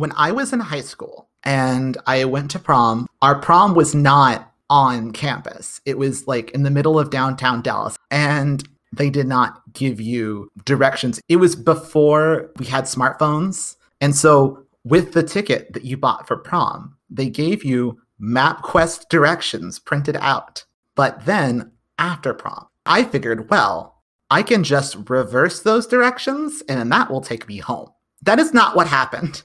When I was in high school and I went to prom, our prom was not on campus. It was like in the middle of downtown Dallas. And they did not give you directions. It was before we had smartphones. And so with the ticket that you bought for prom, they gave you MapQuest directions printed out. But then after prom, I figured, well, I can just reverse those directions and that will take me home. That is not what happened.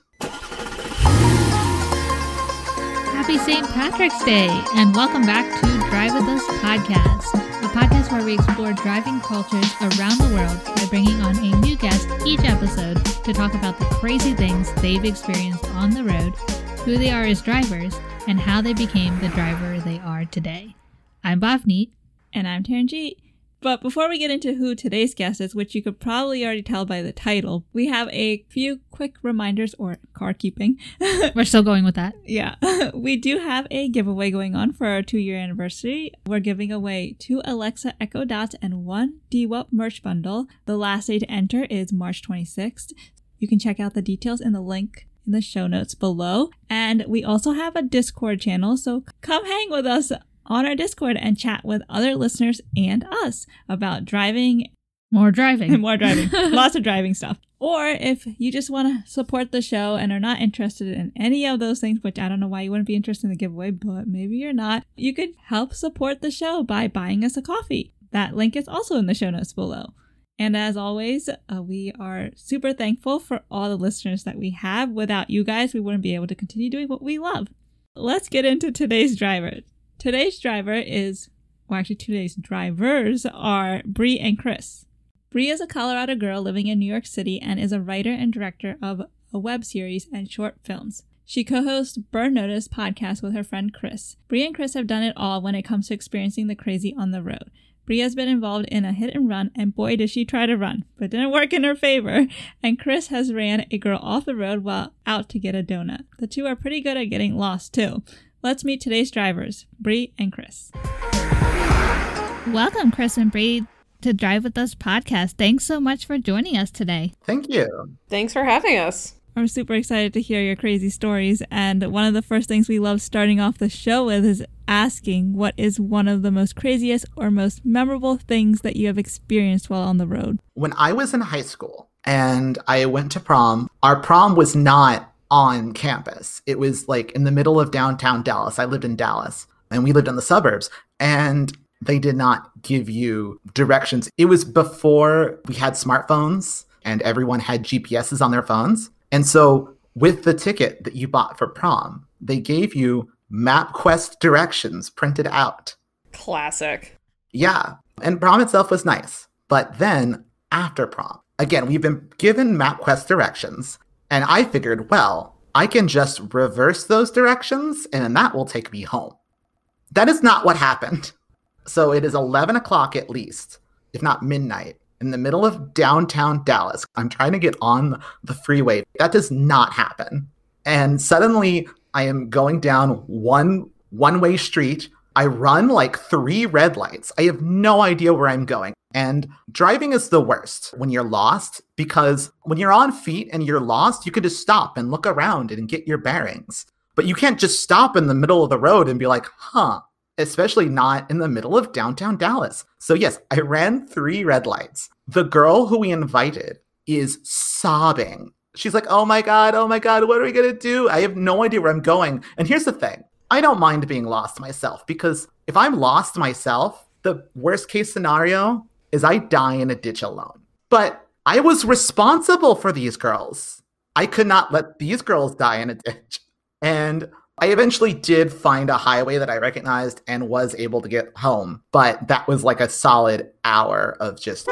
Happy St. Patrick's Day, and welcome back to Drive With Us podcast, a podcast where we explore driving cultures around the world by bringing on a new guest each episode to talk about the crazy things they've experienced on the road, who they are as drivers, and how they became the driver they are today. I'm Bhavneet. And I'm Taranjeet. But before we get into who today's guest is, which you could probably already tell by the title, we have a few quick reminders or car keeping. We're still going with that. yeah. We do have a giveaway going on for our two year anniversary. We're giving away two Alexa Echo Dots and one DWAP merch bundle. The last day to enter is March 26th. You can check out the details in the link in the show notes below. And we also have a Discord channel, so come hang with us on our Discord and chat with other listeners and us about driving More driving. more driving, lots of driving stuff. Or if you just want to support the show and are not interested in any of those things, which I don't know why you wouldn't be interested in the giveaway, but maybe you're not, you could help support the show by buying us a coffee. That link is also in the show notes below. And as always, uh, we are super thankful for all the listeners that we have. Without you guys, we wouldn't be able to continue doing what we love. Let's get into today's driver. Today's driver is, well, actually, today's drivers are Bree and Chris. Bree is a Colorado girl living in New York City and is a writer and director of a web series and short films. She co-hosts Burn Notice podcast with her friend Chris. Bree and Chris have done it all when it comes to experiencing the crazy on the road. Bree has been involved in a hit and run, and boy, did she try to run, but didn't work in her favor. And Chris has ran a girl off the road while out to get a donut. The two are pretty good at getting lost too. Let's meet today's drivers, Bree and Chris. Welcome, Chris and Bree, to Drive With Us podcast. Thanks so much for joining us today. Thank you. Thanks for having us. I'm super excited to hear your crazy stories. And one of the first things we love starting off the show with is asking what is one of the most craziest or most memorable things that you have experienced while on the road? When I was in high school and I went to prom, our prom was not on campus. It was like in the middle of downtown Dallas. I lived in Dallas and we lived in the suburbs. And they did not give you directions. It was before we had smartphones and everyone had GPSs on their phones. And so, with the ticket that you bought for prom, they gave you MapQuest directions printed out. Classic. Yeah. And prom itself was nice. But then, after prom, again, we've been given MapQuest directions. And I figured, well, I can just reverse those directions and then that will take me home. That is not what happened. So it is 11 o'clock at least, if not midnight, in the middle of downtown Dallas. I'm trying to get on the freeway. That does not happen. And suddenly I am going down one one way street. I run like three red lights. I have no idea where I'm going. And driving is the worst when you're lost because when you're on feet and you're lost, you can just stop and look around and get your bearings. But you can't just stop in the middle of the road and be like, huh, especially not in the middle of downtown Dallas. So, yes, I ran three red lights. The girl who we invited is sobbing. She's like, oh my God, oh my God, what are we to do? I have no idea where I'm going. And here's the thing I don't mind being lost myself because if I'm lost myself, the worst case scenario is I die in a ditch alone. But I was responsible for these girls. I could not let these girls die in a ditch. And I eventually did find a highway that I recognized and was able to get home, but that was like a solid hour of just.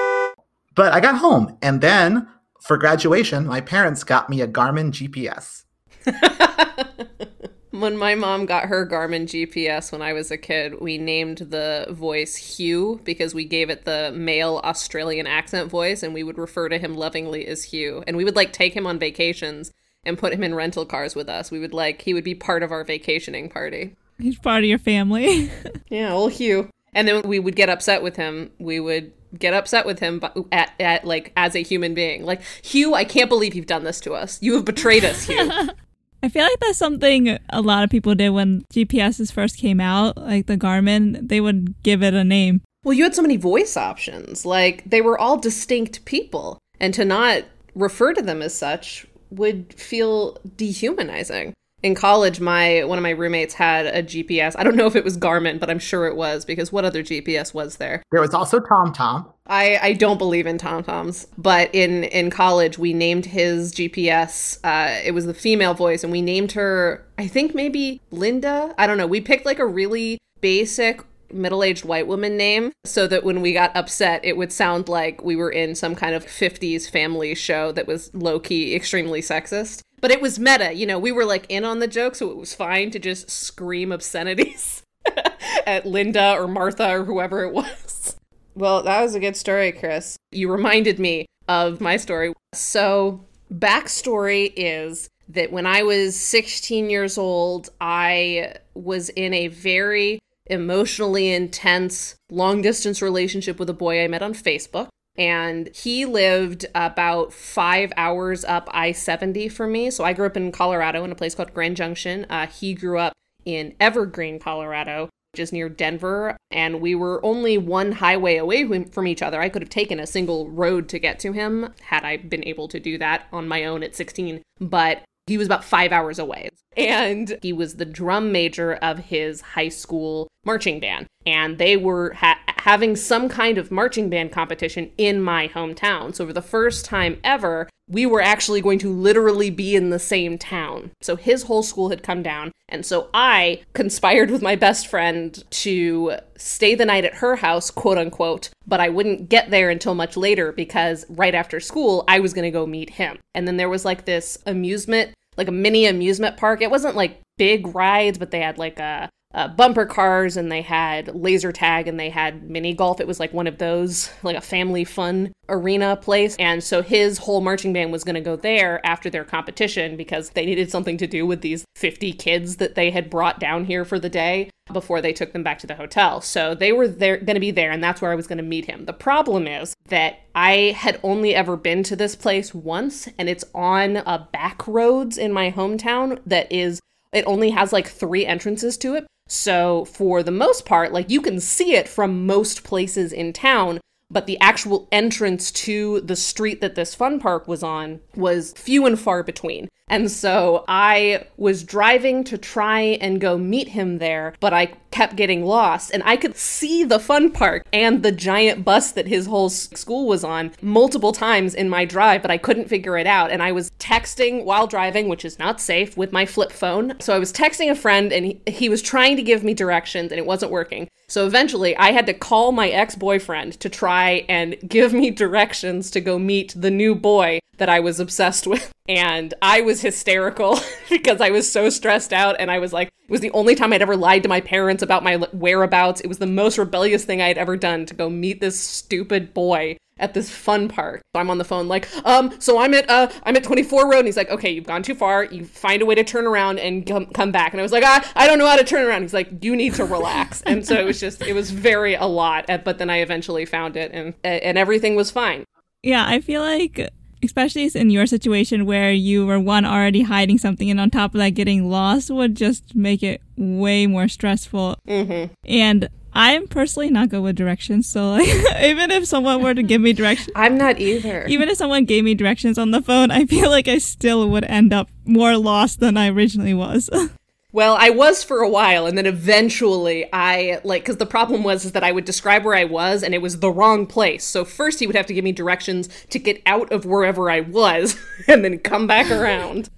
But I got home, and then for graduation, my parents got me a Garmin GPS. when my mom got her Garmin GPS when I was a kid, we named the voice Hugh because we gave it the male Australian accent voice and we would refer to him lovingly as Hugh. And we would like take him on vacations and put him in rental cars with us. We would like he would be part of our vacationing party. He's part of your family. Yeah, old Hugh. And then we would get upset with him. We would get upset with him but at, at like as a human being. Like, Hugh, I can't believe you've done this to us. You have betrayed us, Hugh. I feel like that's something a lot of people did when GPSs first came out, like the Garmin, they would give it a name. Well, you had so many voice options. Like they were all distinct people. And to not refer to them as such would feel dehumanizing. In college, my one of my roommates had a GPS. I don't know if it was Garmin, but I'm sure it was because what other GPS was there? There was also TomTom. I, I don't believe in TomToms, but in in college we named his GPS. Uh, it was the female voice, and we named her. I think maybe Linda. I don't know. We picked like a really basic middle-aged white woman name so that when we got upset it would sound like we were in some kind of 50s family show that was low-key extremely sexist but it was meta you know we were like in on the joke so it was fine to just scream obscenities at linda or martha or whoever it was. Well that was a good story chris. You reminded me of my story. So backstory is that when i was 16 years old i was in a very emotionally intense long distance relationship with a boy I met on Facebook. And he lived about five hours up I 70 from me. So I grew up in Colorado in a place called Grand Junction. Uh, he grew up in Evergreen, Colorado, which is near Denver. And we were only one highway away from each other. I could have taken a single road to get to him had I been able to do that on my own at 16. But he was about five hours away. And he was the drum major of his high school marching band. And they were ha- having some kind of marching band competition in my hometown. So, for the first time ever, we were actually going to literally be in the same town. So, his whole school had come down. And so, I conspired with my best friend to stay the night at her house, quote unquote, but I wouldn't get there until much later because right after school, I was going to go meet him. And then there was like this amusement like a mini amusement park. It wasn't like big rides, but they had like a uh, bumper cars and they had laser tag and they had mini golf. It was like one of those, like a family fun arena place. And so his whole marching band was going to go there after their competition because they needed something to do with these 50 kids that they had brought down here for the day before they took them back to the hotel. So they were there going to be there and that's where I was going to meet him. The problem is that I had only ever been to this place once and it's on a back roads in my hometown that is it only has like 3 entrances to it. So, for the most part, like you can see it from most places in town, but the actual entrance to the street that this fun park was on was few and far between. And so I was driving to try and go meet him there, but I kept getting lost. And I could see the fun park and the giant bus that his whole school was on multiple times in my drive, but I couldn't figure it out. And I was texting while driving, which is not safe, with my flip phone. So I was texting a friend and he, was trying to give me directions and it wasn't working. So eventually I had to call my ex boyfriend to try and give me directions to go meet the new boy that I was obsessed with. And I was hysterical because I was so stressed out. And I was like, it was the only time I'd ever lied to my parents about my whereabouts. It was the most rebellious thing I had ever done to go meet this stupid boy at this fun park. So I'm on the phone like, um, so I'm at uh I'm at 24 Road and he's like, okay, you've gone too far. You find a way to turn around and come come back. And I was like, I, I don't know how to turn around. He's like, you need to relax. and so it was just it was very a lot. But then I eventually found it and and everything was fine. Yeah, I feel like especially in your situation where you were one already hiding something and on top of that getting lost would just make it way more stressful. Mm-hmm. And I'm personally not good with directions, so like even if someone were to give me directions, I'm not either. Even if someone gave me directions on the phone, I feel like I still would end up more lost than I originally was. Well, I was for a while, and then eventually I like because the problem was is that I would describe where I was, and it was the wrong place. So first he would have to give me directions to get out of wherever I was, and then come back around.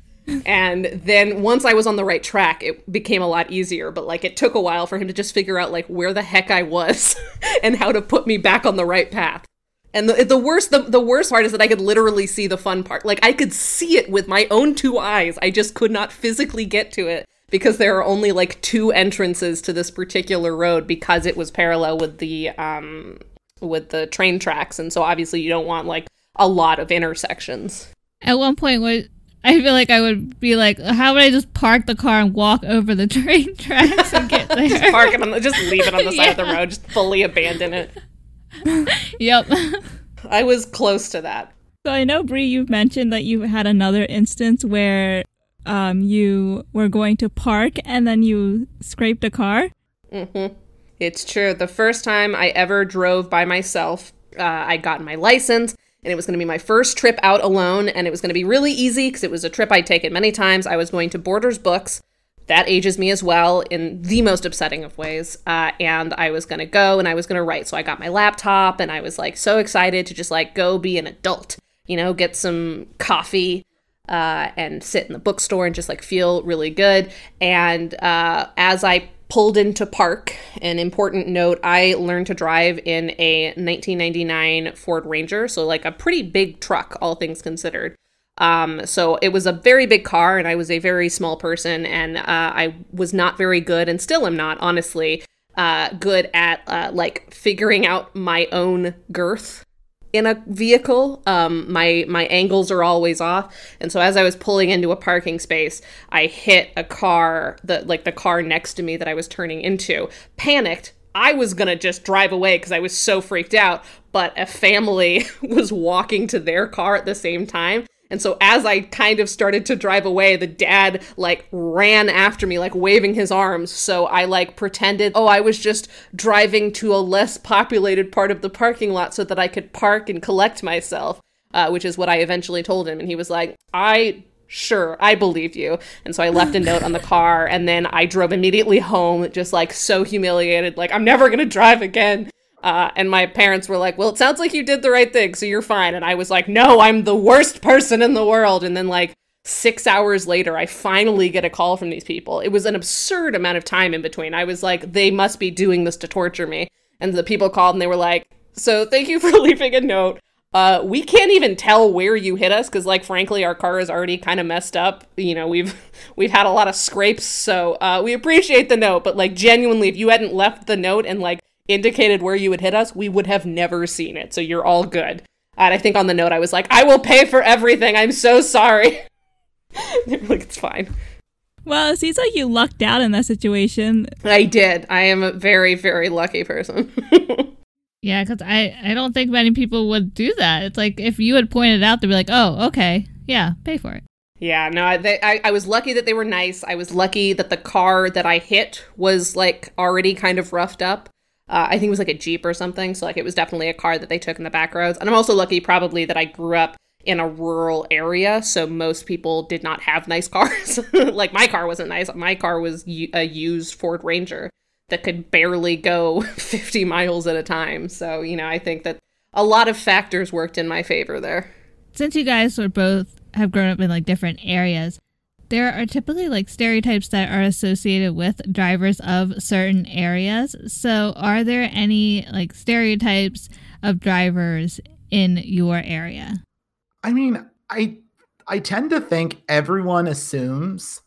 And then once I was on the right track, it became a lot easier. But like it took a while for him to just figure out like where the heck I was and how to put me back on the right path. And the, the worst the, the worst part is that I could literally see the fun part. Like I could see it with my own two eyes. I just could not physically get to it because there are only like two entrances to this particular road because it was parallel with the um with the train tracks and so obviously you don't want like a lot of intersections. At one point what I feel like I would be like, how would I just park the car and walk over the train tracks and get there? just park it on the, just leave it on the side yeah. of the road, just fully abandon it. yep. I was close to that. So I know Bree, you've mentioned that you had another instance where um, you were going to park and then you scraped a car. hmm It's true. The first time I ever drove by myself, uh, I got my license, and it was going to be my first trip out alone, and it was going to be really easy because it was a trip I'd taken many times. I was going to Borders Books. That ages me as well in the most upsetting of ways. Uh, and I was going to go and I was going to write. So I got my laptop and I was like so excited to just like go be an adult, you know, get some coffee uh, and sit in the bookstore and just like feel really good. And uh, as I pulled into park, an important note I learned to drive in a 1999 Ford Ranger, so like a pretty big truck, all things considered. Um, so it was a very big car, and I was a very small person, and uh, I was not very good, and still am not, honestly, uh, good at uh, like figuring out my own girth in a vehicle. Um, my my angles are always off, and so as I was pulling into a parking space, I hit a car, that like the car next to me that I was turning into. Panicked. I was gonna just drive away because I was so freaked out, but a family was walking to their car at the same time. And so as I kind of started to drive away, the dad like ran after me, like waving his arms. So I like pretended, oh, I was just driving to a less populated part of the parking lot so that I could park and collect myself, uh, which is what I eventually told him. And he was like, I sure i believe you and so i left a note on the car and then i drove immediately home just like so humiliated like i'm never gonna drive again uh, and my parents were like, well, it sounds like you did the right thing, so you're fine. And I was like, no, I'm the worst person in the world. And then, like, six hours later, I finally get a call from these people. It was an absurd amount of time in between. I was like, they must be doing this to torture me. And the people called and they were like, so thank you for leaving a note. Uh, we can't even tell where you hit us because, like, frankly, our car is already kind of messed up. You know, we've we've had a lot of scrapes, so uh, we appreciate the note. But like, genuinely, if you hadn't left the note and like indicated where you would hit us, we would have never seen it. So you're all good. And I think on the note, I was like, I will pay for everything. I'm so sorry. like, it's fine. Well, it seems like you lucked out in that situation. I did. I am a very, very lucky person. yeah, because I, I don't think many people would do that. It's like if you had pointed out, they'd be like, oh, okay. Yeah, pay for it. Yeah, no, I, they, I, I was lucky that they were nice. I was lucky that the car that I hit was like already kind of roughed up. Uh, I think it was like a Jeep or something. So, like, it was definitely a car that they took in the back roads. And I'm also lucky, probably, that I grew up in a rural area. So, most people did not have nice cars. like, my car wasn't nice. My car was a used Ford Ranger that could barely go 50 miles at a time. So, you know, I think that a lot of factors worked in my favor there. Since you guys are both have grown up in like different areas, there are typically like stereotypes that are associated with drivers of certain areas. So, are there any like stereotypes of drivers in your area? I mean, I I tend to think everyone assumes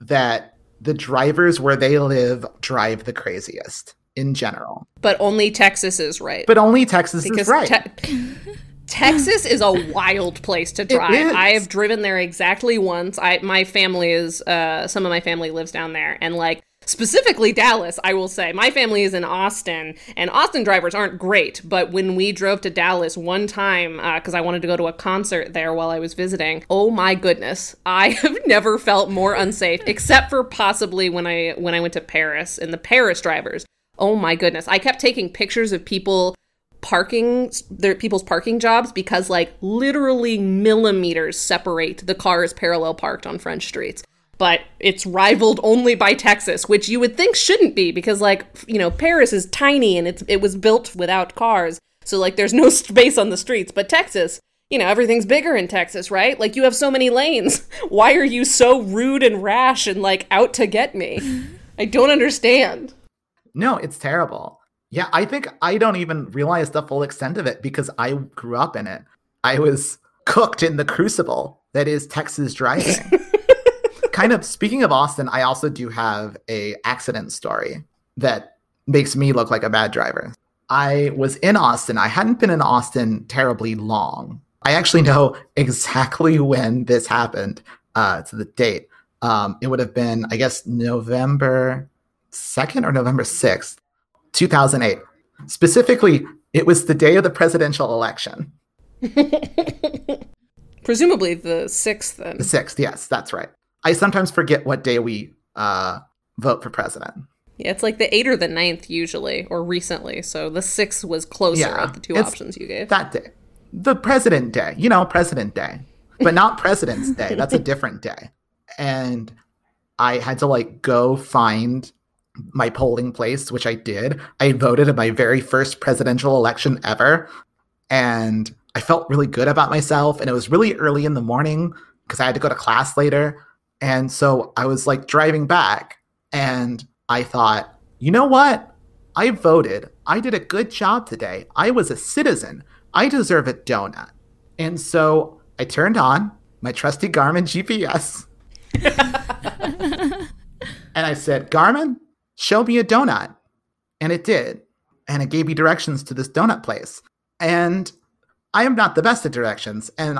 that the drivers where they live drive the craziest in general. But only Texas is right. But only Texas because is right. Te- Texas is a wild place to drive. I have driven there exactly once. I my family is uh some of my family lives down there and like specifically Dallas, I will say. My family is in Austin, and Austin drivers aren't great. But when we drove to Dallas one time, because uh, I wanted to go to a concert there while I was visiting, oh my goodness, I have never felt more unsafe, except for possibly when I when I went to Paris and the Paris drivers. Oh my goodness, I kept taking pictures of people parking their people's parking jobs because like literally millimeters separate the cars parallel parked on French streets. But it's rivaled only by Texas, which you would think shouldn't be because like you know Paris is tiny and it's it was built without cars, so like there's no space on the streets. But Texas, you know everything's bigger in Texas, right? Like you have so many lanes. Why are you so rude and rash and like out to get me? I don't understand. No, it's terrible. Yeah, I think I don't even realize the full extent of it because I grew up in it. I was cooked in the crucible that is Texas driving. kind of speaking of Austin, I also do have a accident story that makes me look like a bad driver. I was in Austin. I hadn't been in Austin terribly long. I actually know exactly when this happened uh, to the date. Um, it would have been, I guess, November 2nd or November 6th. 2008. Specifically, it was the day of the presidential election. Presumably the 6th then. The 6th, yes, that's right. I sometimes forget what day we uh, vote for president. Yeah, it's like the 8th or the 9th usually, or recently. So the 6th was closer Yeah, of the two options you gave. That day. The President Day. You know, President Day. But not President's Day. That's a different day. And I had to like go find my polling place, which I did. I voted in my very first presidential election ever. And I felt really good about myself. And it was really early in the morning because I had to go to class later. And so I was like driving back and I thought, you know what? I voted. I did a good job today. I was a citizen. I deserve a donut. And so I turned on my trusty Garmin GPS and I said, Garmin, show me a donut. And it did. And it gave me directions to this donut place. And I am not the best at directions. And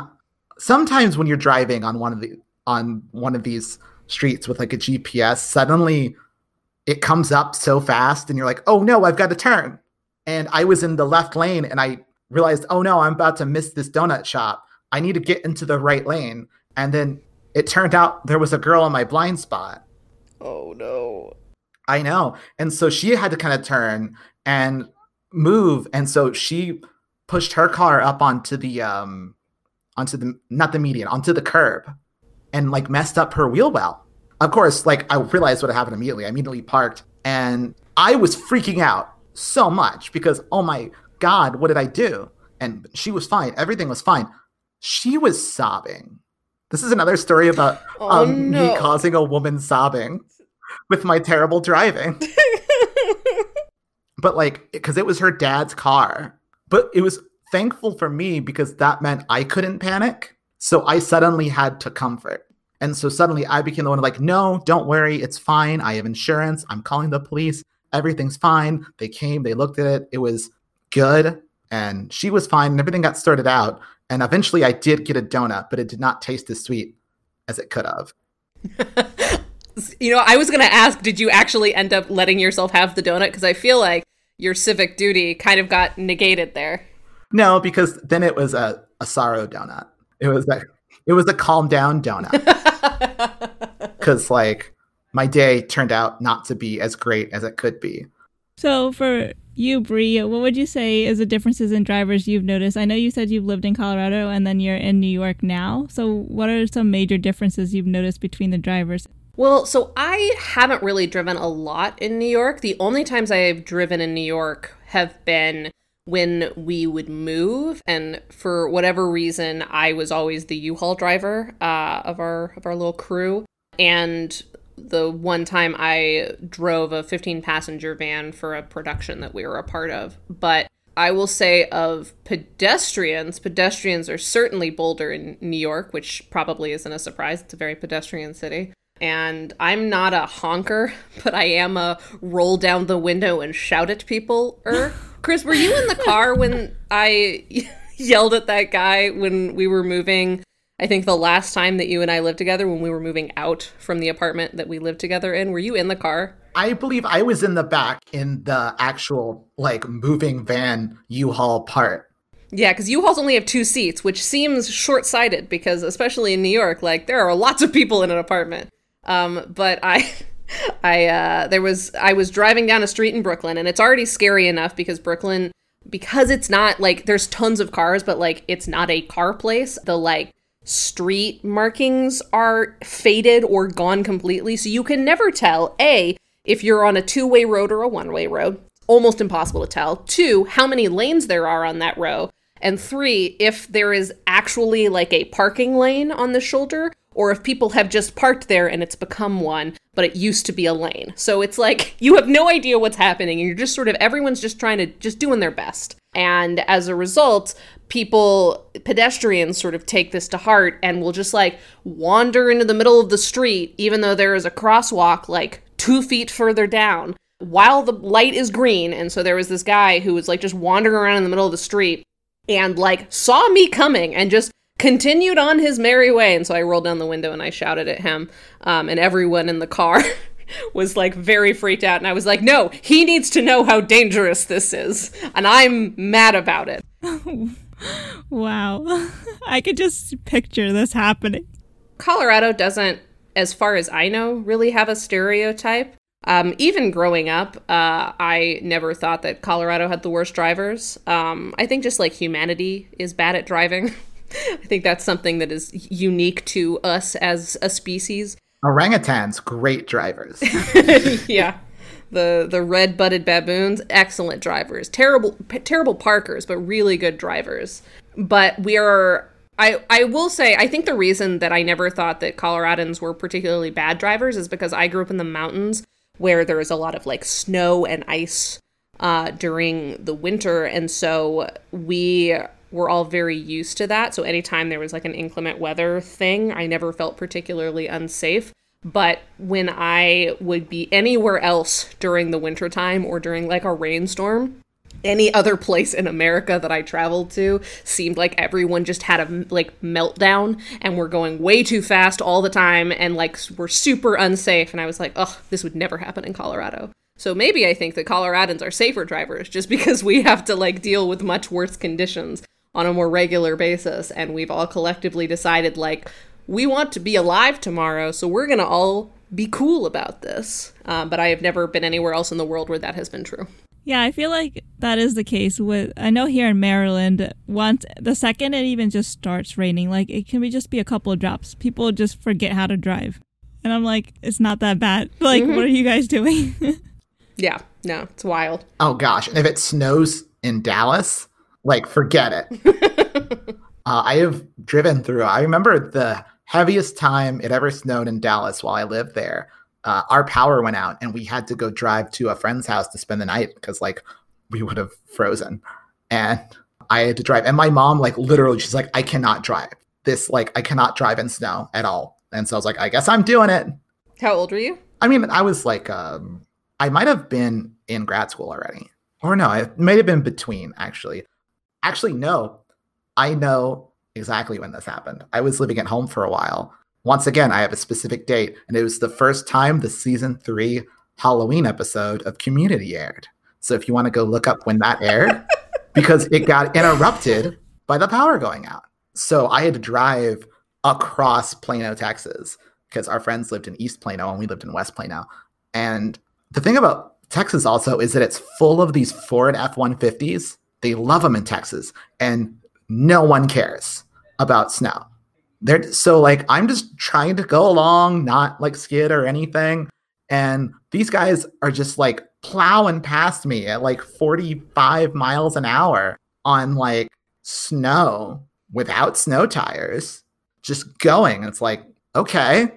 sometimes when you're driving on one of the on one of these streets with like a GPS, suddenly it comes up so fast and you're like, oh no, I've got to turn. And I was in the left lane and I realized, oh no, I'm about to miss this donut shop. I need to get into the right lane. And then it turned out there was a girl in my blind spot. oh no. I know. And so she had to kind of turn and move. And so she pushed her car up onto the um onto the not the median, onto the curb and like messed up her wheel well. Of course, like I realized what happened immediately. I immediately parked and I was freaking out so much because oh my god, what did I do? And she was fine. Everything was fine. She was sobbing. This is another story about Oh, um, no. me causing a woman sobbing with my terrible driving. but like, because it was her dad's car. But it was thankful for me because that meant I couldn't panic. So I suddenly had to comfort. And so suddenly I became the one like, no, don't worry. It's fine. I have insurance. I'm calling the police. Everything's fine. They came, they looked at it. It was good. And she was fine. And everything got sorted out. And eventually I did get a donut, but it did not taste as sweet as it could have. You know, I was going to ask, did you actually end up letting yourself have the donut? Because I feel like your civic duty kind of got negated there. No, because then it was a, a sorrow donut. It was a it was a calm down donut. Because like my day turned out not to be as great as it could be. So for you, Bree, what would you say is the differences in drivers you've noticed? I know you said you've lived in Colorado and then you're in New York now. So what are some major differences you've noticed between the drivers? Well, so I haven't really driven a lot in New York. The only times I've driven in New York have been when we would move, and for whatever reason, I was always the U-Haul driver uh, of our of our little crew. And the one time I drove a 15 passenger van for a production that we were a part of, but I will say of pedestrians, pedestrians are certainly bolder in New York, which probably isn't a surprise. It's a very pedestrian city. And I'm not a honker, but I am a roll down the window and shout at people. Er, Chris, were you in the car when I yelled at that guy when we were moving? I think the last time that you and I lived together, when we were moving out from the apartment that we lived together in, were you in the car? I believe I was in the back in the actual like moving van U-Haul part. Yeah, because U-Hauls only have two seats, which seems short-sighted because, especially in New York, like there are lots of people in an apartment. Um, but I, I uh, there was I was driving down a street in Brooklyn, and it's already scary enough because Brooklyn, because it's not like there's tons of cars, but like it's not a car place. The like street markings are faded or gone completely, so you can never tell a if you're on a two-way road or a one-way road. Almost impossible to tell. Two, how many lanes there are on that row. And three, if there is actually like a parking lane on the shoulder, or if people have just parked there and it's become one, but it used to be a lane. So it's like you have no idea what's happening, and you're just sort of everyone's just trying to just doing their best. And as a result, people, pedestrians, sort of take this to heart and will just like wander into the middle of the street, even though there is a crosswalk like two feet further down while the light is green. And so there was this guy who was like just wandering around in the middle of the street and like saw me coming and just continued on his merry way. And so I rolled down the window and I shouted at him. Um, and everyone in the car was like very freaked out. And I was like, no, he needs to know how dangerous this is. And I'm mad about it. Wow. I could just picture this happening. Colorado doesn't as far as I know, really have a stereotype. Um, even growing up, uh, I never thought that Colorado had the worst drivers. Um, I think just like humanity is bad at driving. I think that's something that is unique to us as a species. Orangutans, great drivers. yeah. The the red-butted baboons, excellent drivers. Terrible p- terrible parkers, but really good drivers. But we are I, I will say, I think the reason that I never thought that Coloradans were particularly bad drivers is because I grew up in the mountains where there is a lot of like snow and ice uh, during the winter. And so we were all very used to that. So anytime there was like an inclement weather thing, I never felt particularly unsafe. But when I would be anywhere else during the wintertime or during like a rainstorm, any other place in America that I traveled to seemed like everyone just had a like meltdown and were going way too fast all the time and like were super unsafe and I was like, "Oh, this would never happen in Colorado." So maybe I think that Coloradans are safer drivers just because we have to like deal with much worse conditions on a more regular basis and we've all collectively decided like we want to be alive tomorrow, so we're going to all be cool about this. Um, but I have never been anywhere else in the world where that has been true. Yeah, I feel like that is the case with I know here in Maryland, once the second it even just starts raining, like it can be just be a couple of drops. People just forget how to drive. And I'm like, it's not that bad. Like, mm-hmm. what are you guys doing? yeah, no, it's wild. Oh gosh, and if it snows in Dallas, like forget it. uh, I have driven through. I remember the heaviest time it ever snowed in Dallas while I lived there. Uh, our power went out and we had to go drive to a friend's house to spend the night because like we would have frozen. And i had to drive and my mom like literally she's like i cannot drive this like i cannot drive in snow at all. And so i was like i guess i'm doing it. How old were you? I mean i was like um i might have been in grad school already. Or no it might have been between actually actually no i know exactly when this happened i was living at home for a while once again, I have a specific date, and it was the first time the season three Halloween episode of Community aired. So if you want to go look up when that aired, because it got interrupted by the power going out. So I had to drive across Plano, Texas, because our friends lived in East Plano and we lived in West Plano. And the thing about Texas also is that it's full of these Ford F 150s. They love them in Texas, and no one cares about snow. They're so like I'm just trying to go along, not like skid or anything. And these guys are just like plowing past me at like 45 miles an hour on like snow without snow tires, just going. It's like, okay,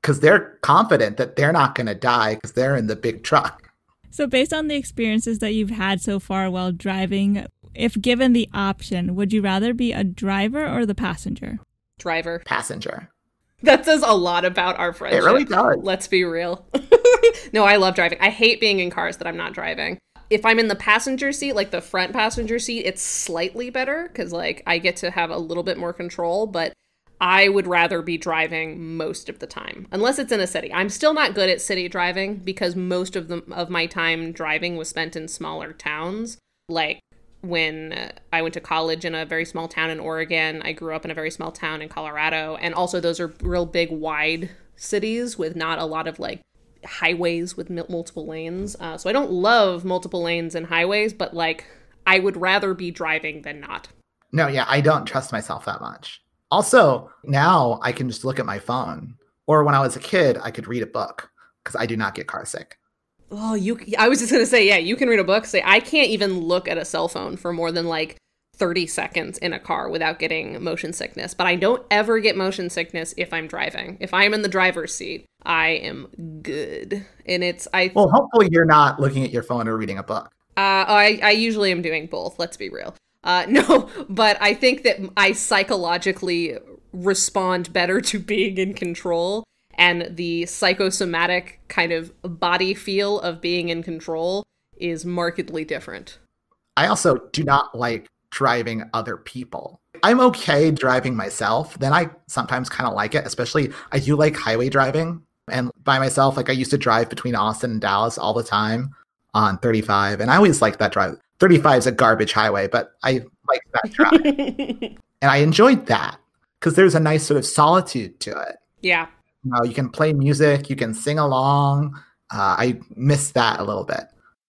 because they're confident that they're not going to die because they're in the big truck. So, based on the experiences that you've had so far while driving, if given the option, would you rather be a driver or the passenger? driver, passenger. That says a lot about our friendship. It really does. Let's be real. no, I love driving. I hate being in cars that I'm not driving. If I'm in the passenger seat, like the front passenger seat, it's slightly better because like I get to have a little bit more control, but I would rather be driving most of the time, unless it's in a city. I'm still not good at city driving because most of the of my time driving was spent in smaller towns. Like when I went to college in a very small town in Oregon. I grew up in a very small town in Colorado. And also, those are real big, wide cities with not a lot of like highways with multiple lanes. Uh, so I don't love multiple lanes and highways, but like I would rather be driving than not. No, yeah, I don't trust myself that much. Also, now I can just look at my phone. Or when I was a kid, I could read a book because I do not get car sick. Oh, you. I was just gonna say, yeah, you can read a book. Say, I can't even look at a cell phone for more than like 30 seconds in a car without getting motion sickness. But I don't ever get motion sickness if I'm driving. If I'm in the driver's seat, I am good. And it's I. Well, hopefully you're not looking at your phone or reading a book. Uh, I I usually am doing both. Let's be real. Uh, no, but I think that I psychologically respond better to being in control and the psychosomatic kind of body feel of being in control is markedly different. I also do not like driving other people. I'm okay driving myself. Then I sometimes kind of like it, especially I do like highway driving and by myself. Like I used to drive between Austin and Dallas all the time on 35, and I always like that drive. 35 is a garbage highway, but I like that drive. and I enjoyed that because there's a nice sort of solitude to it. Yeah. You know, you can play music, you can sing along. Uh, I miss that a little bit.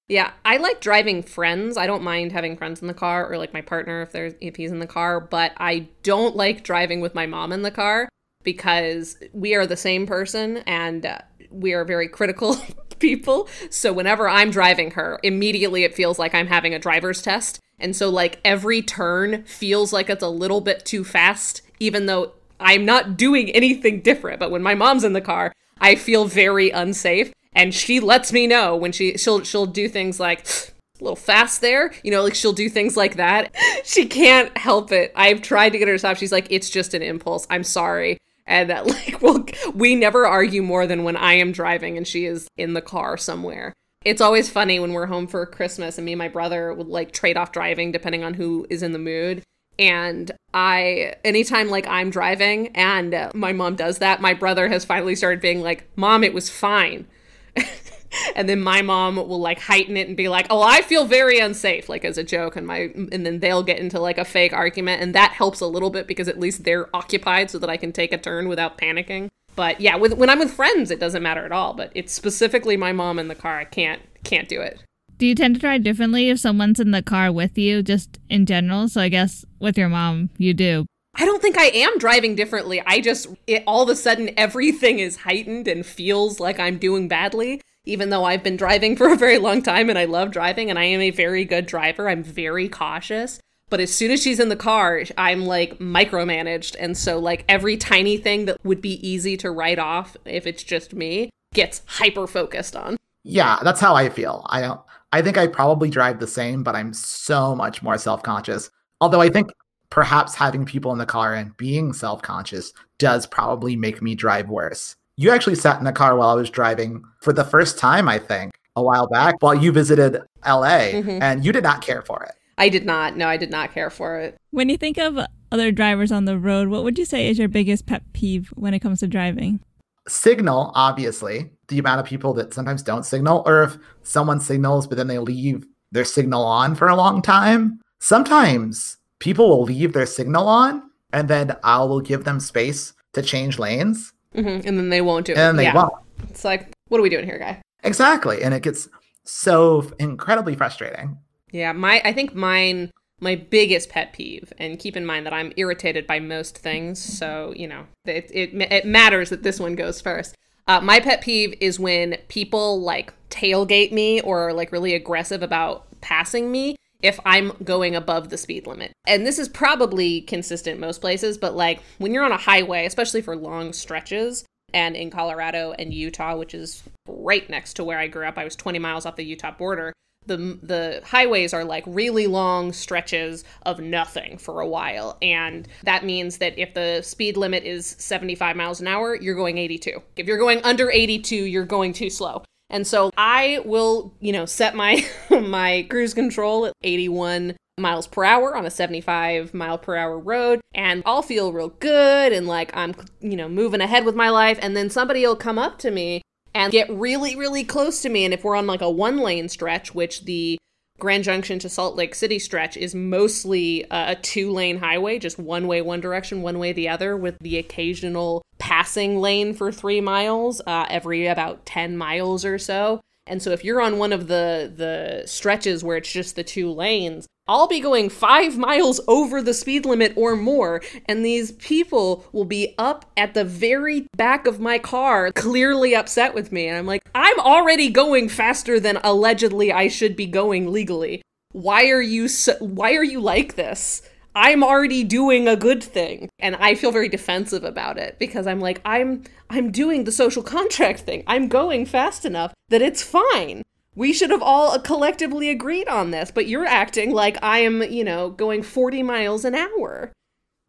Yeah, I like driving friends. I don't mind having friends in the car or like my partner if there's if he's in the car, but I don't like driving with my mom in the car because we are the same person and uh, we are very critical people. So whenever I'm driving her, immediately it feels like I'm having a driver's test. And so like every turn feels like it's a little bit too fast even though I'm not doing anything different. But when my mom's in the car, I feel very unsafe and she lets me know when she she'll she'll do things like a little fast there you know like she'll do things like that she can't help it i've tried to get her to stop she's like it's just an impulse i'm sorry and that like well we never argue more than when i am driving and she is in the car somewhere it's always funny when we're home for christmas and me and my brother would like trade off driving depending on who is in the mood and I, anytime like I'm driving and my mom does that, my brother has finally started being like, Mom, it was fine. and then my mom will like heighten it and be like, "Oh, I feel very unsafe," like as a joke, and my and then they'll get into like a fake argument, and that helps a little bit because at least they're occupied so that I can take a turn without panicking. But yeah, with, when I'm with friends, it doesn't matter at all. But it's specifically my mom in the car. I can't can't do it. Do you tend to drive differently if someone's in the car with you, just in general? So I guess with your mom, you do. I don't think I am driving differently. I just, it, all of a sudden, everything is heightened and feels like I'm doing badly even though I've been driving for a very long time and I love driving and I am a very good driver, I'm very cautious. But as soon as she's in the car, I'm like micromanaged. And so, like, every tiny thing that would be easy to write off if it's just me gets hyper focused on. Yeah, that's how I feel. I don't, I think I probably drive the same, but I'm so much more self conscious. Although I think perhaps having people in the car and being self conscious does probably make me drive worse. You actually sat in the car while I was driving for the first time, I think, a while back while you visited LA, mm-hmm. and you did not care for it. I did not. No, I did not care for it. When you think of other drivers on the road, what would you say is your biggest pet peeve when it comes to driving? Signal, obviously, the amount of people that sometimes don't signal, or if someone signals but then they leave their signal on for a long time. Sometimes people will leave their signal on and then I will give them space to change lanes. Mm-hmm. And then they won't do it. And they yeah. won't. It's like, what are we doing here, guy? Exactly. And it gets so incredibly frustrating. Yeah, my I think mine my biggest pet peeve and keep in mind that I'm irritated by most things, so, you know, it it, it matters that this one goes first. Uh, my pet peeve is when people like tailgate me or are like really aggressive about passing me if I'm going above the speed limit. And this is probably consistent most places, but like when you're on a highway, especially for long stretches, and in Colorado and Utah, which is right next to where I grew up, I was 20 miles off the Utah border. The, the highways are like really long stretches of nothing for a while. And that means that if the speed limit is 75 miles an hour, you're going 82. If you're going under 82, you're going too slow. And so I will, you know, set my my cruise control at 81 miles per hour on a 75 mile per hour road and I'll feel real good and like I'm, you know, moving ahead with my life. And then somebody will come up to me and get really really close to me. And if we're on like a one lane stretch, which the Grand Junction to Salt Lake City stretch is mostly a two lane highway, just one way one direction, one way the other, with the occasional passing lane for three miles uh, every about 10 miles or so. And so if you're on one of the the stretches where it's just the two lanes, I'll be going five miles over the speed limit or more, and these people will be up at the very back of my car, clearly upset with me. And I'm like, I'm already going faster than allegedly I should be going legally. Why are you so, why are you like this? I'm already doing a good thing. And I feel very defensive about it because I'm like, I'm I'm doing the social contract thing. I'm going fast enough that it's fine. We should have all collectively agreed on this, but you're acting like I am, you know, going 40 miles an hour.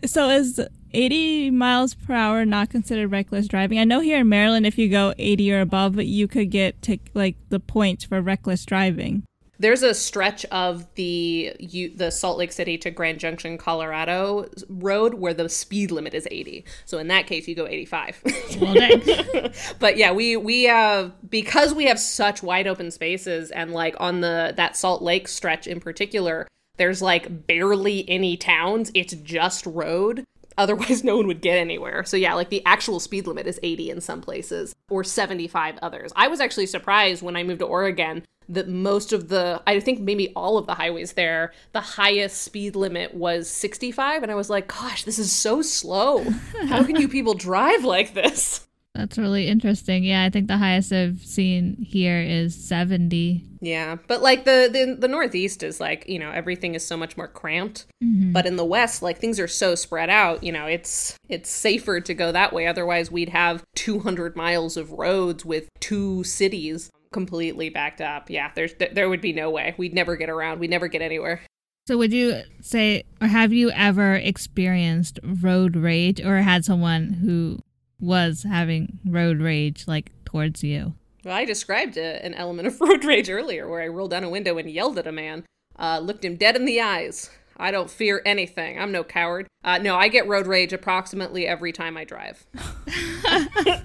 So is 80 miles per hour not considered reckless driving? I know here in Maryland, if you go 80 or above, you could get like the points for reckless driving. There's a stretch of the the Salt Lake City to Grand Junction, Colorado road where the speed limit is 80. So in that case, you go 85. Well, but yeah, we we have because we have such wide open spaces and like on the that Salt Lake stretch in particular, there's like barely any towns. It's just road Otherwise, no one would get anywhere. So, yeah, like the actual speed limit is 80 in some places or 75 others. I was actually surprised when I moved to Oregon that most of the, I think maybe all of the highways there, the highest speed limit was 65. And I was like, gosh, this is so slow. How can you people drive like this? That's really interesting. Yeah, I think the highest I've seen here is 70. Yeah, but like the the, the Northeast is like you know everything is so much more cramped, mm-hmm. but in the West like things are so spread out. You know, it's it's safer to go that way. Otherwise, we'd have 200 miles of roads with two cities completely backed up. Yeah, there's there would be no way. We'd never get around. We'd never get anywhere. So would you say or have you ever experienced road rage or had someone who was having road rage like towards you. Well, I described a, an element of road rage earlier where I rolled down a window and yelled at a man, uh, looked him dead in the eyes. I don't fear anything. I'm no coward. Uh, no, I get road rage approximately every time I drive.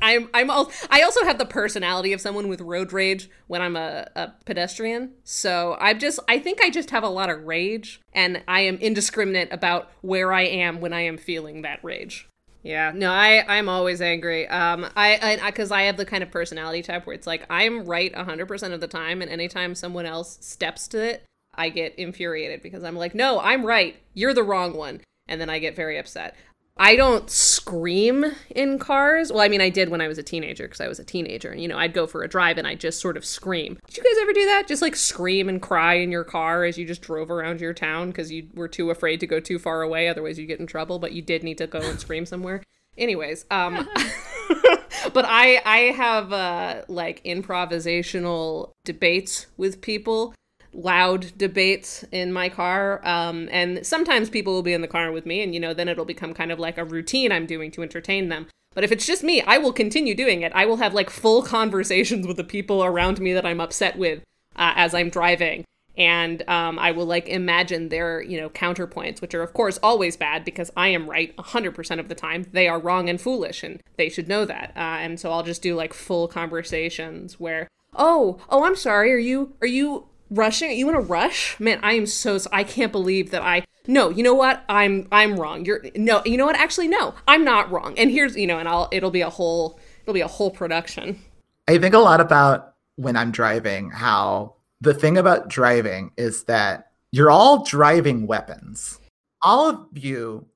I'm I'm al- I also have the personality of someone with road rage when I'm a, a pedestrian. So I'm just I think I just have a lot of rage and I am indiscriminate about where I am when I am feeling that rage. Yeah, no, I I'm always angry. Um, I because I, I, have the kind of personality type where it's like I'm right 100% of the time, and anytime someone else steps to it, I get infuriated because I'm like, no, I'm right, you're the wrong one, and then I get very upset. I don't scream in cars. Well, I mean, I did when I was a teenager because I was a teenager, and you know, I'd go for a drive and I'd just sort of scream. Did you guys ever do that? Just like scream and cry in your car as you just drove around your town because you were too afraid to go too far away, otherwise you'd get in trouble. But you did need to go and scream somewhere. Anyways, um, but I I have uh, like improvisational debates with people loud debates in my car. Um, and sometimes people will be in the car with me, and you know, then it'll become kind of like a routine I'm doing to entertain them. But if it's just me, I will continue doing it. I will have like full conversations with the people around me that I'm upset with uh, as I'm driving. And um, I will like imagine their, you know, counterpoints, which are of course always bad because I am right 100% of the time. They are wrong and foolish, and they should know that. Uh, and so I'll just do like full conversations where, oh, oh, I'm sorry. Are you, are you rushing? You want to rush? Man i am so i can't believe that i no you know what? I'm i'm wrong. You're no you know what? Actually no i'm not wrong. And here's you know and i'll it'll be a whole it'll be a whole production. I think a lot about when i'm driving how the thing about driving is that you're all driving weapons. All of you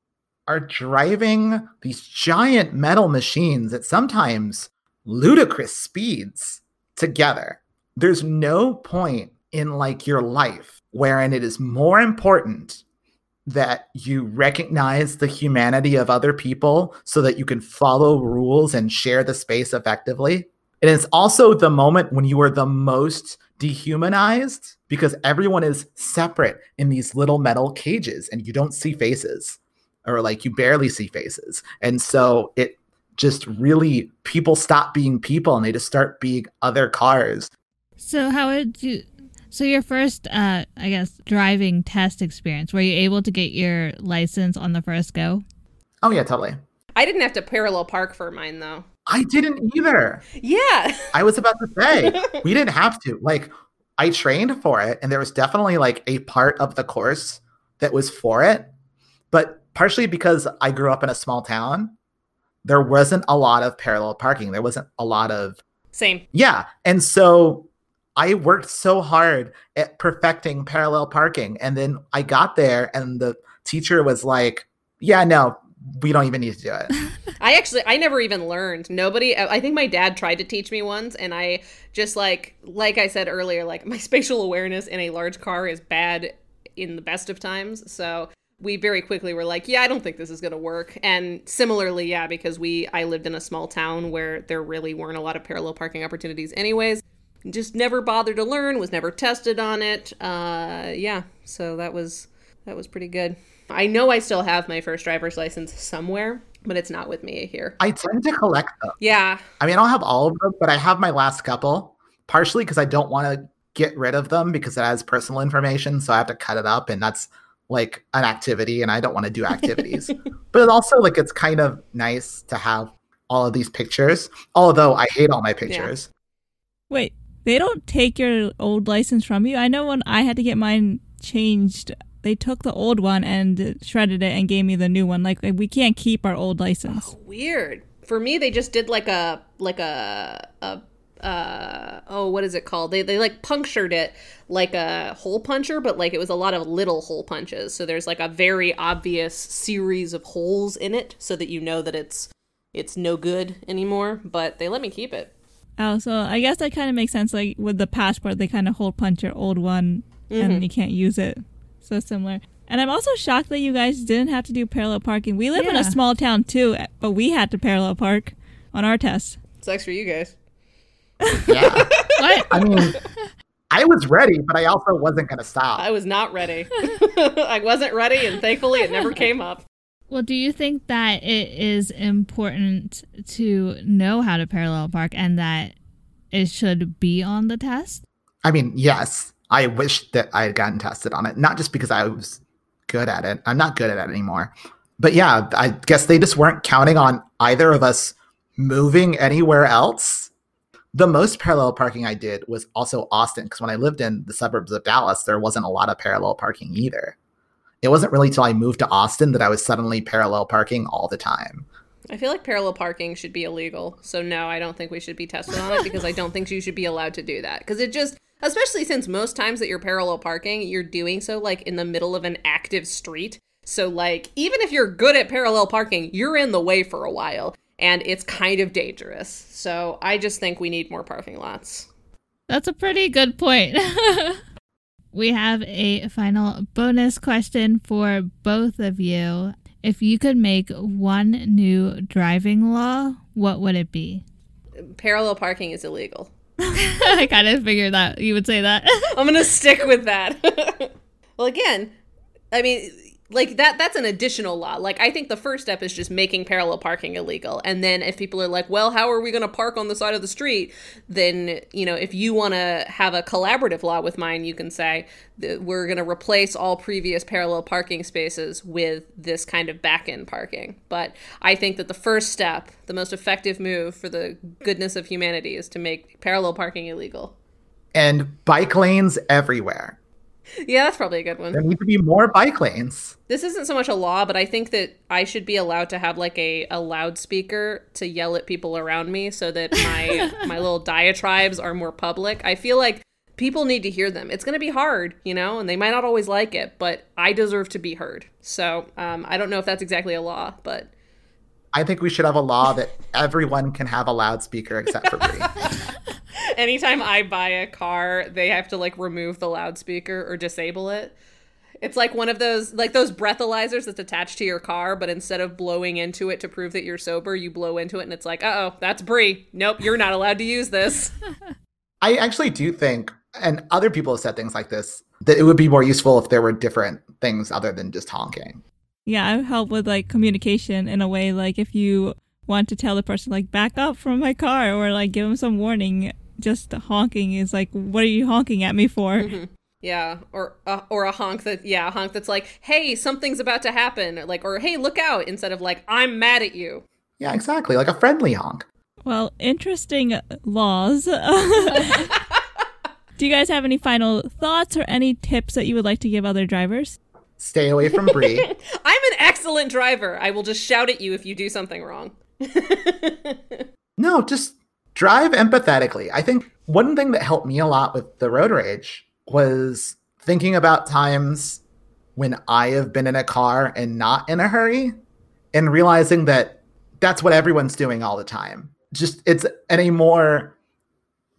are driving these giant metal machines at sometimes ludicrous speeds together. There's no point in like your life wherein it is more important that you recognize the humanity of other people so that you can follow rules and share the space effectively. And it's also the moment when you are the most dehumanized because everyone is separate in these little metal cages and you don't see faces or like you barely see faces. And so it just really people stop being people and they just start being other cars. So how would you so your first, uh, I guess, driving test experience, were you able to get your license on the first go? Oh yeah, totally. I didn't have to parallel park for mine though. I didn't either. Yeah. I was about to say we didn't have to. Like I trained for it and there was definitely like a part of the course that was for it. But partially because I grew up in a small town, there wasn't a lot of parallel parking. There wasn't a lot of Same. Yeah. And so I worked so hard at perfecting parallel parking. And then I got there and the teacher was like, yeah, no, we don't even need to do it. I actually I never even learned. Nobody I think my dad tried to teach me once and I just like like I said earlier like my spatial awareness in a large car is bad in the best of times. So we very quickly were like, yeah, I don't think this is going to work. And similarly, yeah, because we I lived in a small town where there really weren't a lot of parallel parking opportunities anyways just never bothered to learn was never tested on it. Uh, yeah so that was that was pretty good. I know i still have my first driver's license somewhere but it's not with me here. I tend to collect them. Yeah. I mean i don't have all of them but i have my last couple partially because i don't want to get rid of them because it has personal information so i have to cut it up and that's like an activity and i don't want to do activities. But it also like it's kind of nice to have all of these pictures although i hate all my pictures. Yeah. wait they don't take your old license from you. I know when I had to get mine changed they took the old one and shredded it and gave me the new one. Like we can't keep our old license. Weird. For me, they just did like a like a a uh oh what is it called they, they like punctured it like a hole puncher but like it was a lot of little hole punches so there's like a very obvious series of holes in it so that you know that it's it's no good anymore but they let me keep it Oh, so I guess that kind of makes sense. Like with the passport, they kind of hole punch your old one, and mm-hmm. you can't use it. So similar. And I'm also shocked that you guys didn't have to do parallel parking. We live in a small town too, but we had to parallel park on our test. sucks for you guys Yeah. What? I mean, I was ready, but I also wasn't going to stop. i was not ready i wasn't ready and thankfully it never came up Well, do you think that it is important to know how to parallel park and that it should be on the test? I mean, yes, I wish that I had gotten tested on it, not just because I was good at it. I'm not good at it anymore. But yeah, I guess they just weren't counting on either of us moving anywhere else. The most parallel parking I did was also Austin, because when I lived in the suburbs of Dallas, there wasn't a lot of parallel parking either. It wasn't really till I moved to Austin that I was suddenly parallel parking all the time. I feel like parallel parking should be illegal. So no, I don't think we should be tested on it because I don't think you should be allowed to do that. Because it just, especially since most times that you're parallel parking, you're doing so like in the middle of an active street. So like even if you're good at parallel parking, you're in the way for a while and it's kind of dangerous. So I just think we need more parking lots. That's a pretty good point. we have a final bonus question for both of you. If you could make one new driving law, what would it be? Parallel parking is illegal. I kind of figured that you would say that. I'm gonna stick with that. well, again, I mean, like that that's an additional law. Like I think the first step is just making parallel parking illegal. And then if people are like, "Well, how are we going to park on the side of the street?" then, you know, if you want to have a collaborative law with mine, you can say that we're going to replace all previous parallel parking spaces with this kind of back-end parking. But I think that the first step, the most effective move for the goodness of humanity is to make parallel parking illegal. And bike lanes everywhere. Yeah, that's probably a good one. There need to be more bike lanes. This isn't so much a law, but I think that I should be allowed to have like a, a loudspeaker to yell at people around me so that my my little diatribes are more public. I feel like people need to hear them. It's going to be hard, you know, and they might not always like it, but I deserve to be heard. So um, I don't know if that's exactly a law, but I think we should have a law that everyone can have a loudspeaker except for Brie. anytime I buy a car, they have to like remove the loudspeaker or disable it. It's like one of those like those breathalyzers that's attached to your car, but instead of blowing into it to prove that you're sober, you blow into it and it's like, uh oh, that's Brie. Nope, you're not allowed to use this. I actually do think, and other people have said things like this, that it would be more useful if there were different things other than just honking. Yeah, I help with like communication in a way. Like if you want to tell the person like back up from my car or like give them some warning, just honking is like, what are you honking at me for? Yeah, or uh, or a honk that yeah, a honk that's like, "Hey, something's about to happen." or Like or "Hey, look out." instead of like, "I'm mad at you." Yeah, exactly. Like a friendly honk. Well, interesting laws. Do you guys have any final thoughts or any tips that you would like to give other drivers? Stay away from Bree. I'm an excellent driver. I will just shout at you if you do something wrong. no, just drive empathetically. I think one thing that helped me a lot with the road rage was thinking about times when I have been in a car and not in a hurry and realizing that that's what everyone's doing all the time. Just it's in a more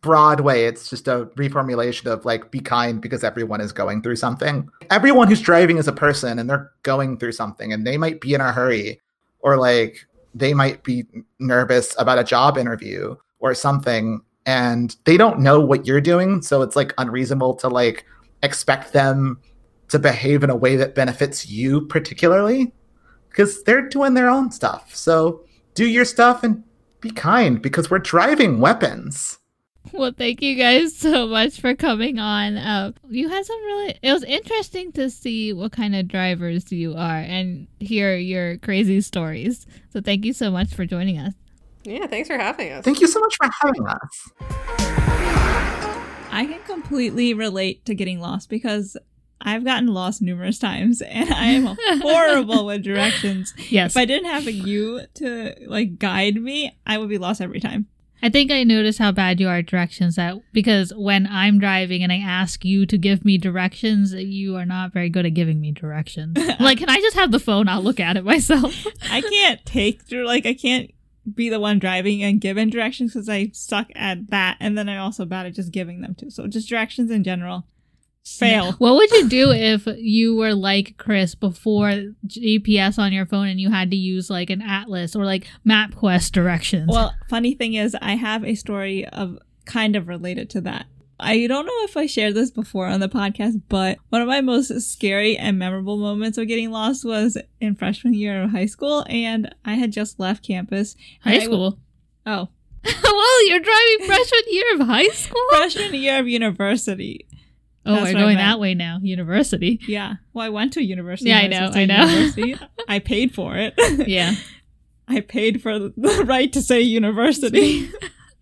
broad way. It's just a reformulation of like be kind because everyone is going through something. Everyone who's driving is a person and they're going through something and they might be in a hurry or like they might be nervous about a job interview or something and they don't know what you're doing so it's like unreasonable to like expect them to behave in a way that benefits you particularly because they're doing their own stuff so do your stuff and be kind because we're driving weapons Well, thank you guys so much for coming on. Uh, you had some really, it was interesting to see what kind of drivers you are and hear your crazy stories. So, thank you so much for joining us. Yeah, thanks for having us. thank you so much for having us I can completely relate to getting lost because I've gotten lost numerous times and I am horrible with directions. Yes. If I didn't have you to like guide me, I would be lost every time. I think I noticed how bad you are at directions that because when I'm driving and I ask you to give me directions, you are not very good at giving me directions. Like, can I just have the phone? I'll look at it myself. I can't take through like I can't be the one driving and giving directions because I suck at that, and then I'm also bad at just giving them too. So just directions in general. Fail. What would you do if you were like Chris before GPS on your phone and you had to use like an atlas or like MapQuest directions? Well, funny thing is, I have a story of kind of related to that. I don't know if I shared this before on the podcast, but one of my most scary and memorable moments of getting lost was in freshman year of high school, and I had just left campus. high I w- school. oh, well, you're driving freshman year of high school? freshman year of university. Oh, That's we're going that way now. University. Yeah. Well, I went to university. Yeah, I know, I know. I paid for it. Yeah. I paid for the- the right to say university.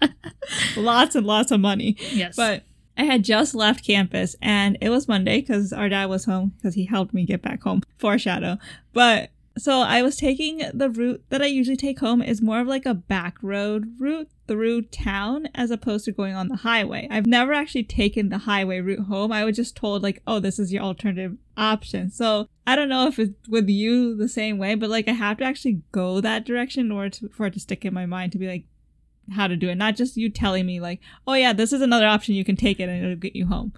lots and lots of money. Yes. But I had just left campus and it was Monday because our dad was home because he helped me get back home. Foreshadow. But so I was taking the route that I usually take home is more of like a back road route through town as opposed to going on the highway. I've never actually taken the highway route home. I was just told like, oh, this is your alternative option. So I don't know if it's with you the same way, but like I have to actually go that direction in order to, for it to stick in my mind to be like, how to do it, not just you telling me like, "Oh yeah, this is another option. You can take it and it'll get you home."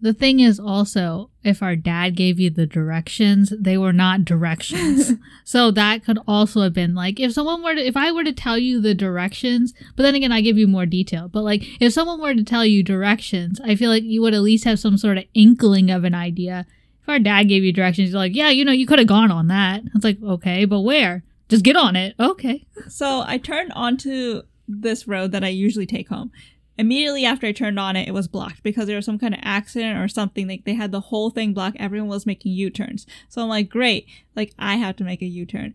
The thing is also, if our dad gave you the directions, they were not directions. so that could also have been like if someone were to, if I were to tell you the directions, but then again, I give you more detail. But like if someone were to tell you directions, I feel like you would at least have some sort of inkling of an idea. If our dad gave you directions, you're like, yeah, you know, you could have gone on that. It's like, okay, but where? Just get on it. Okay. So I turned onto this road that I usually take home. Immediately after I turned on it, it was blocked because there was some kind of accident or something. Like they had the whole thing blocked. Everyone was making U-turns. So I'm like, great. Like I have to make a U-turn.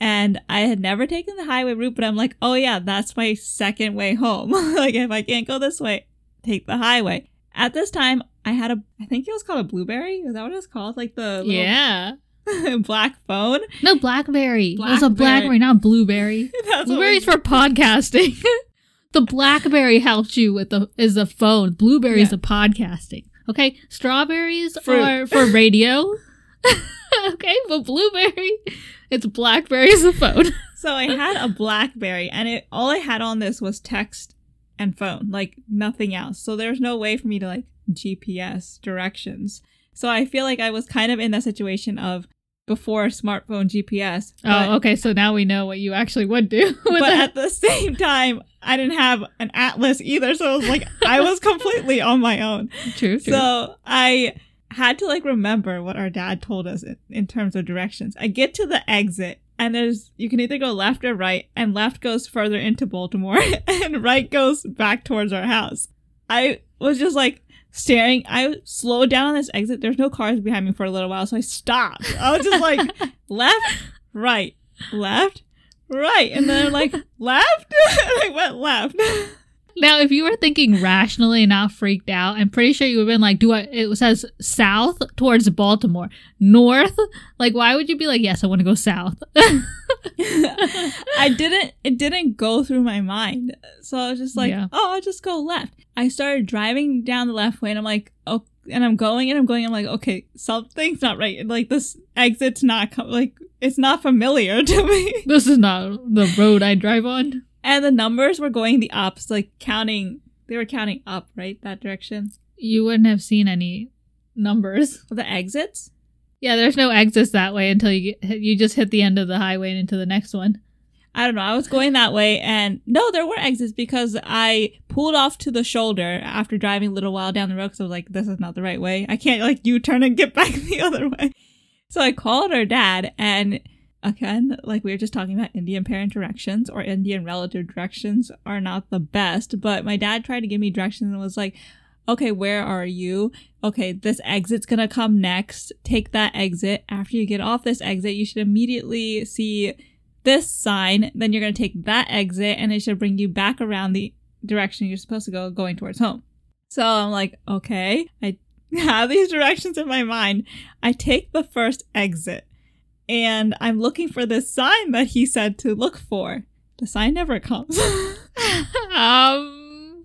And I had never taken the highway route, but I'm like, oh yeah, that's my second way home. like if I can't go this way, take the highway. At this time, I had a, I think it was called a blueberry. Is that what it's called? Like the little Yeah. black phone. No, blackberry. It was a Blackberry. blackberry, not blueberry. Blueberry's we- for podcasting. The BlackBerry helps you with the is a phone. Blueberry is Yeah. the podcasting. Okay, strawberries Fruit. are for radio. okay, but blueberry, it's BlackBerry is a phone. So I had a BlackBerry, and it all I had on this was text and phone, like nothing else. So there's no way for me to like GPS directions. So I feel like I was kind of in that situation of before smartphone GPS. Oh, but, oh, okay. So now we know what you actually would do. But that. at the same time, I didn't have an atlas either. So it was like I was completely on my own. true, true. So I had to like remember what our dad told us in, in terms of directions. I get to the exit and there's you can either go left or right and left goes further into Baltimore and right goes back towards our house. I was just like staring. I slowed down on this exit. There's no cars behind me for a little while, so I stopped. I was just like left, right, left, right, and then I'm like left. and I went left. Now, if you were thinking rationally and not freaked out, I'm pretty sure you would have been like, do I, it says south towards Baltimore, north. Like, why would you be like, yes, I want to go south? I didn't it didn't go through my mind. So I was just like, Yeah. oh, I'll just go left. I started driving down the left way and I'm like, oh and I'm going and I'm going, I'm like, okay, something's not right. Like this exit's not co- like it's not familiar to me. this is not the road I drive on. And the numbers were going the opposite, like counting they were counting up, right? That direction. You wouldn't have seen any numbers. The exits? Yeah, there's no exits that way until you get, you just hit the end of the highway and into the next one. I don't know. I was going that way, and no, there were exits because I pulled off to the shoulder after driving a little while down the road because I was like, this is not the right way. I can't like U turn and get back the other way. So I called her dad, and again, like we were just talking about, Indian parent directions or Indian relative directions are not the best. But my dad tried to give me directions and was like, okay, where are you? Okay, this exit's gonna come next. Take that exit. After you get off this exit, you should immediately see this sign. Then you're gonna take that exit, and it should bring you back around the direction you're supposed to go, going towards home. So I'm like, okay. I have these directions in my mind. I take the first exit and I'm looking for this sign that he said to look for. The sign never comes. um,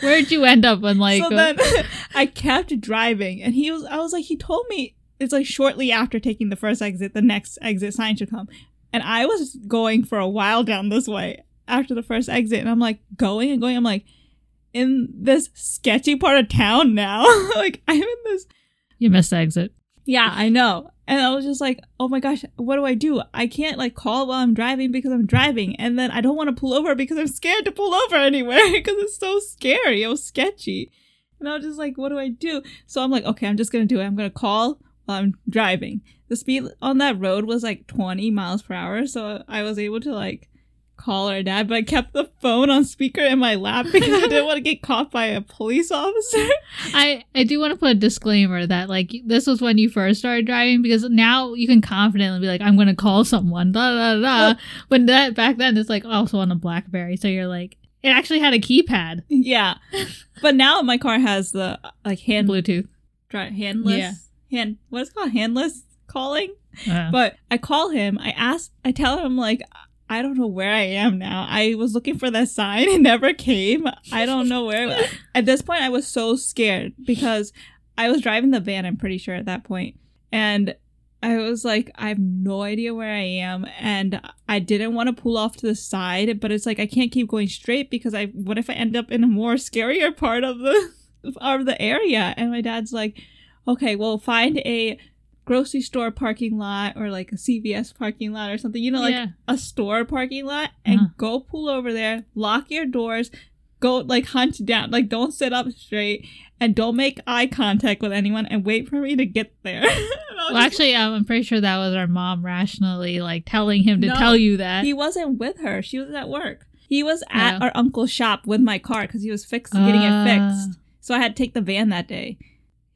where'd you end up when like? so then I kept driving and he was I was like he told me it's like shortly after taking the first exit the next exit sign should come. And I was going for a while down this way after the first exit and I'm like going and going I'm like in this sketchy part of town now. like I'm in this you missed the exit. yeah, I know. And I was just like, oh my gosh, what do I do? I can't like call while I'm driving because I'm driving. And then I don't want to pull over because I'm scared to pull over anywhere because it's so scary. It was sketchy. And I was just like, what do I do? So I'm like, okay, I'm just going to do it. I'm going to call while I'm driving. The speed on that road was like 20 miles per hour. So I was able to like call our dad, but I kept the phone on speaker in my lap because I didn't want to get caught by a police officer. I I do want to put a disclaimer that like this was when you first started driving because now you can confidently be like I'm gonna call someone da da da. When that back then it's like also on a BlackBerry, so you're like it actually had a keypad, yeah. But now my car has the like hand Bluetooth. dri- handless Yeah. hand what is it called handless calling Uh, but i call him i ask i tell him like i don't know where i am now. I was looking for that sign. It never came. I don't know where at this point i was so scared because i was driving the van i'm pretty sure at that point. And i was like i have no idea where i am. And i didn't want to pull off to the side but it's like i can't keep going straight because i what if i end up in a more scarier part of the of the area? And my dad's like okay well find a grocery store parking lot or like a cvs parking lot or something you know like Yeah. a store parking lot and Uh-huh. go pull over there lock your doors go like hunch down like don't sit up straight and don't make eye contact with anyone and wait for me to get there And I was well, actually, um, I'm pretty sure that was our mom rationally like telling him to No, tell you that. he wasn't with her she was at work he was at Yeah. our uncle's shop with my car because he was fixed getting it Ah. fixed so i had to take the van that day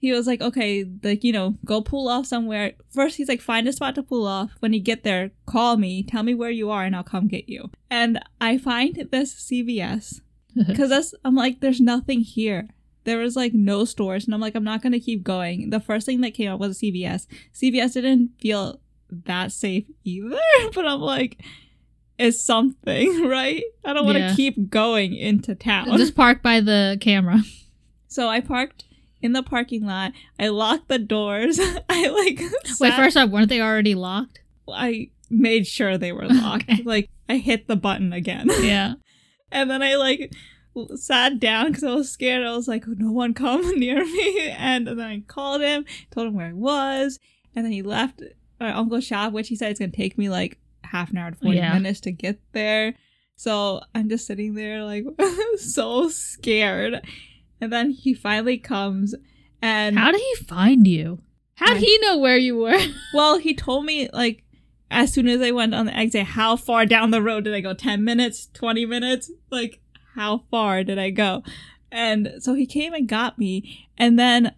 he was like okay like you know go pull off somewhere. First he's like find a spot to pull off. When you get there call me. Tell me where you are and i'll come get you. And i find this cvs because that's i'm like there's nothing here. There was like no stores. And i'm like i'm not gonna keep going. The first thing that came up was a cvs cvs didn't feel that safe either but i'm like it's something right? I don't want to Yeah. keep going into town. Just park by the camera. so i parked in the parking lot i locked the doors i like Wait, first off, weren't they already locked? i made sure they were locked Okay. like i hit the button again Yeah. And then I like sat down because I was scared. I was like, no one come near me. And then I called him, told him where I was, and then he left uh, our uncle's shop, which he said it's gonna take me like half an hour to forty Yeah. minutes to get there. So I'm just sitting there like so scared. And then he finally comes, and How did he find you? How I- did he know where you were? well, he told me like as soon as I went on the exit, how far down the road did I go? 10 minutes, 20 minutes? Like, how far did I go? And so he came and got me. And then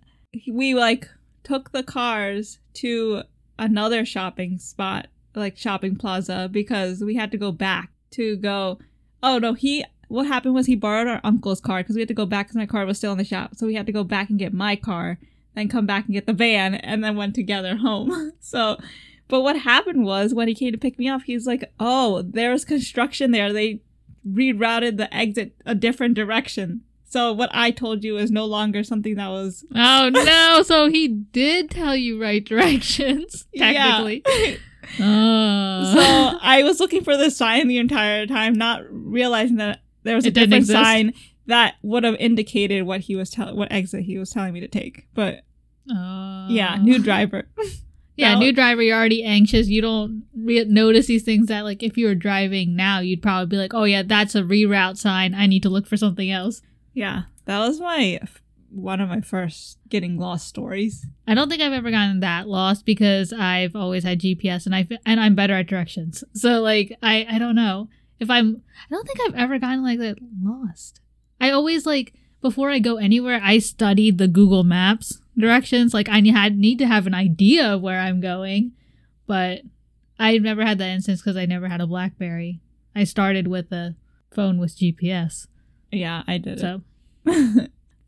we like took the cars to another shopping spot, like shopping plaza, because we had to go back to go. Oh no, he. What happened was he borrowed our uncle's car because we had to go back because my car was still in the shop. So we had to go back and get my car, then come back and get the van, and then went together home. So, but what happened was when he came to pick me up, he's like, "Oh, there's construction there. They rerouted the exit a different direction." So what I told you is no longer something that was Oh no! So he did tell you right directions, Yeah. technically. Oh. so I was looking for this sign the entire time, not realizing that there was a It didn't different exist? sign that would have indicated what he was telling, what exit he was telling me to take. But Oh. yeah, new driver. Yeah, new driver. You're already anxious. You don't re- notice these things that, like, if you were driving now, you'd probably be like, "Oh yeah, that's a reroute sign. I need to look for something else." yeah, that was my one of my first getting lost stories. I don't think I've ever gotten that lost because I've always had GPS and I and I'm better at directions. So like I I don't know if I'm I don't think I've ever gotten like that lost. I always like before I go anywhere I studied the Google Maps directions. Like I had need to have an idea of where I'm going, but I've never had that instance because I never had a BlackBerry. I started with a phone with GPS. Yeah, I did So.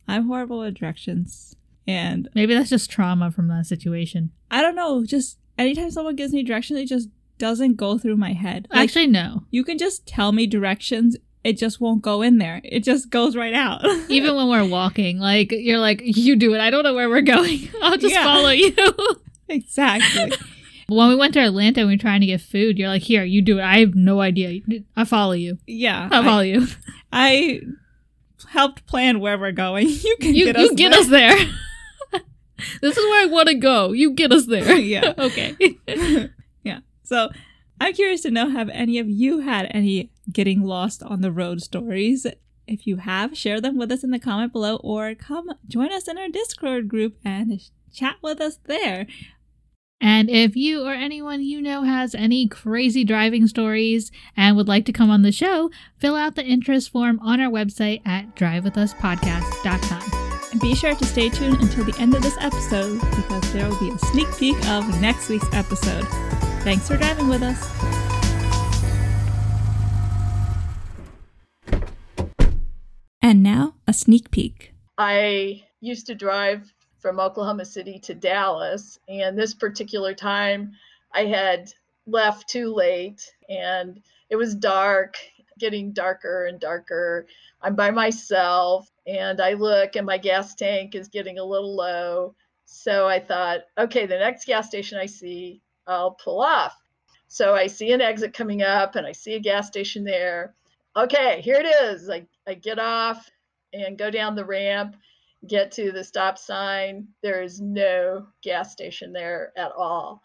I'm horrible with directions. And Maybe that's just trauma from that situation. I don't know, just anytime someone gives me directions, they just doesn't go through my head. Like, Actually, no. you can just tell me directions, it just won't go in there. It just goes right out. Even when we're walking, like you're like, you do it. I don't know where we're going. I'll just Yeah. follow you. exactly. when we went to Atlanta and we were trying to get food, you're like, here, you do it. I have no idea. I follow you. Yeah. I'll I- follow you. I helped plan where we're going. You can You get you us get there. us there. this is where I want to go. You get us there. Yeah. okay. So I'm curious to know have any of you had any getting lost on the road stories? If you have, share them with us in the comment below or come join us in our Discord group and chat with us there. And if you or anyone you know has any crazy driving stories and would like to come on the show, fill out the interest form on our website at drivewithuspodcast.com. And be sure to stay tuned until the end of this episode because there will be a sneak peek of next week's episode. Thanks for driving with us. And now, a sneak peek. I used to drive from Oklahoma City to Dallas, and this particular time I had left too late and it was dark, getting darker and darker. I'm by myself, and I look, and my gas tank is getting a little low. So I thought, okay, the next gas station I see, I'll pull off. So I see an exit coming up, and I see a gas station there. Okay, here it is. I, I get off and go down the ramp get to the stop sign. There is no gas station there at all.